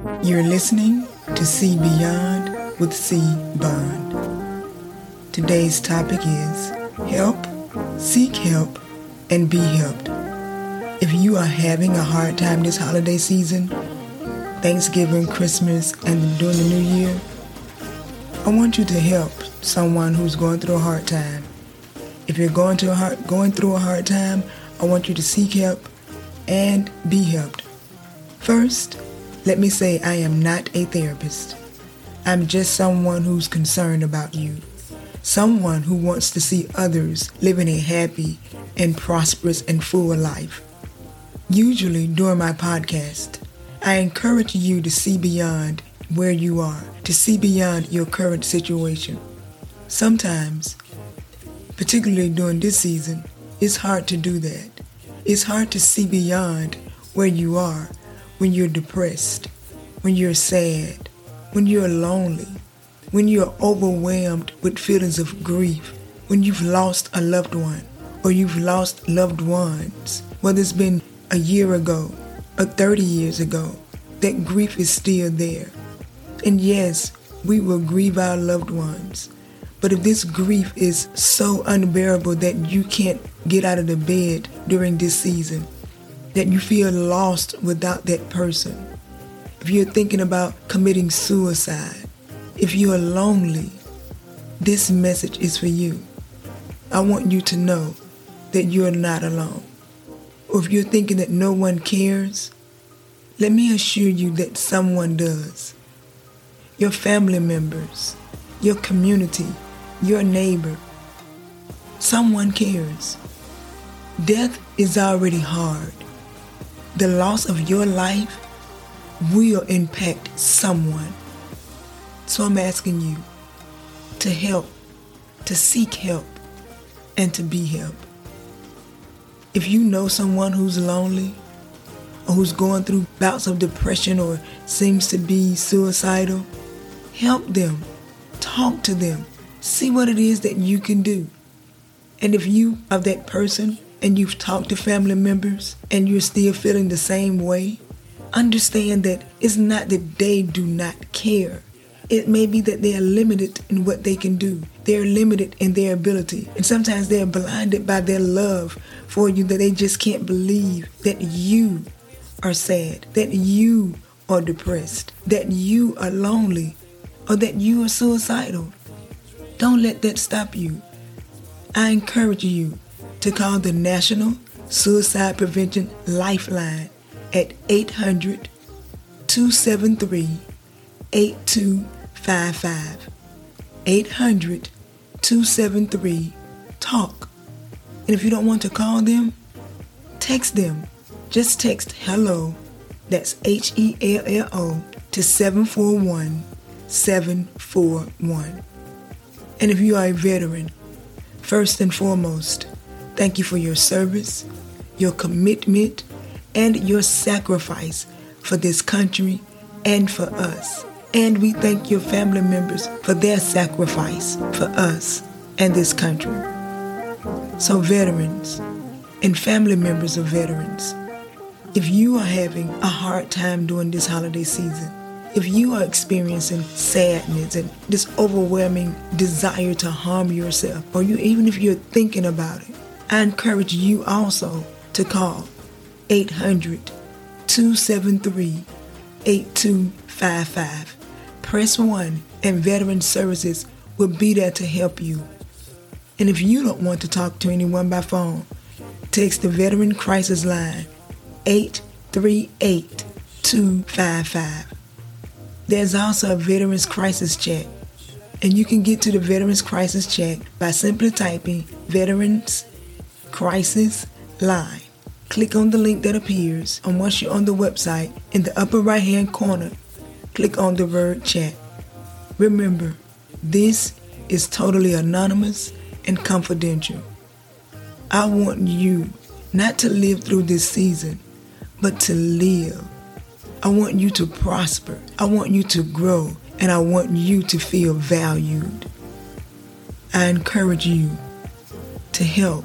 You're listening to See Beyond with C. Bond. Today's topic is help, seek help, and be helped. If you are having a hard time this holiday season, Thanksgiving, Christmas, and during the new year, I want you to help someone who's going through a hard time. If you're going, to a hard, going through a hard time, I want you to seek help and be helped. First, let me say I am not a therapist. I'm just someone who's concerned about you. Someone who wants to see others living a happy and prosperous and full life. Usually during my podcast, I encourage you to see beyond where you are, to see beyond your current situation. Sometimes, particularly during this season, it's hard to do that. It's hard to see beyond where you are when you're depressed, when you're sad, when you're lonely, when you're overwhelmed with feelings of grief, when you've lost a loved one or you've lost loved ones, whether it's been a year ago or 30 years ago, that grief is still there. And yes, we will grieve our loved ones. But if this grief is so unbearable that you can't get out of the bed during this season, that you feel lost without that person, if you're thinking about committing suicide, if you are lonely, this message is for you. I want you to know that you're not alone. Or if you're thinking that no one cares, let me assure you that someone does. Your family members, your community, your neighbor. Someone cares. Death is already hard the loss of your life will impact someone. So I'm asking you to help, to seek help, and to be helped. If you know someone who's lonely, or who's going through bouts of depression or seems to be suicidal, help them, talk to them, see what it is that you can do. And if you are that person and you've talked to family members and you're still feeling the same way, understand that it's not that they do not care. It may be that they are limited in what they can do. They're limited in their ability. And sometimes they're blinded by their love for you that they just can't believe that you are sad, that you are depressed, that you are lonely, or that you are suicidal. Don't let that stop you. I encourage you to call the National Suicide Prevention Lifeline at 800 273 8255. 800 273 TALK. And if you don't want to call them, text them. Just text hello, that's H E L L O, to 741 741. And if you are a veteran, first and foremost, Thank you for your service, your commitment, and your sacrifice for this country and for us. And we thank your family members for their sacrifice for us and this country. So, veterans and family members of veterans, if you are having a hard time during this holiday season, if you are experiencing sadness and this overwhelming desire to harm yourself, or you even if you're thinking about it, I encourage you also to call 800 273 8255. Press 1 and Veteran Services will be there to help you. And if you don't want to talk to anyone by phone, text the Veteran Crisis Line 838 255. There's also a Veterans Crisis Chat, and you can get to the Veterans Crisis Chat by simply typing Veterans Crisis Line. Click on the link that appears, and once you're on the website, in the upper right hand corner, click on the word chat. Remember, this is totally anonymous and confidential. I want you not to live through this season, but to live. I want you to prosper. I want you to grow, and I want you to feel valued. I encourage you to help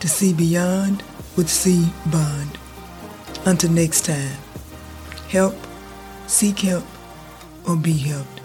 to See Beyond with C. Bond. Until next time, help, seek help, or be helped.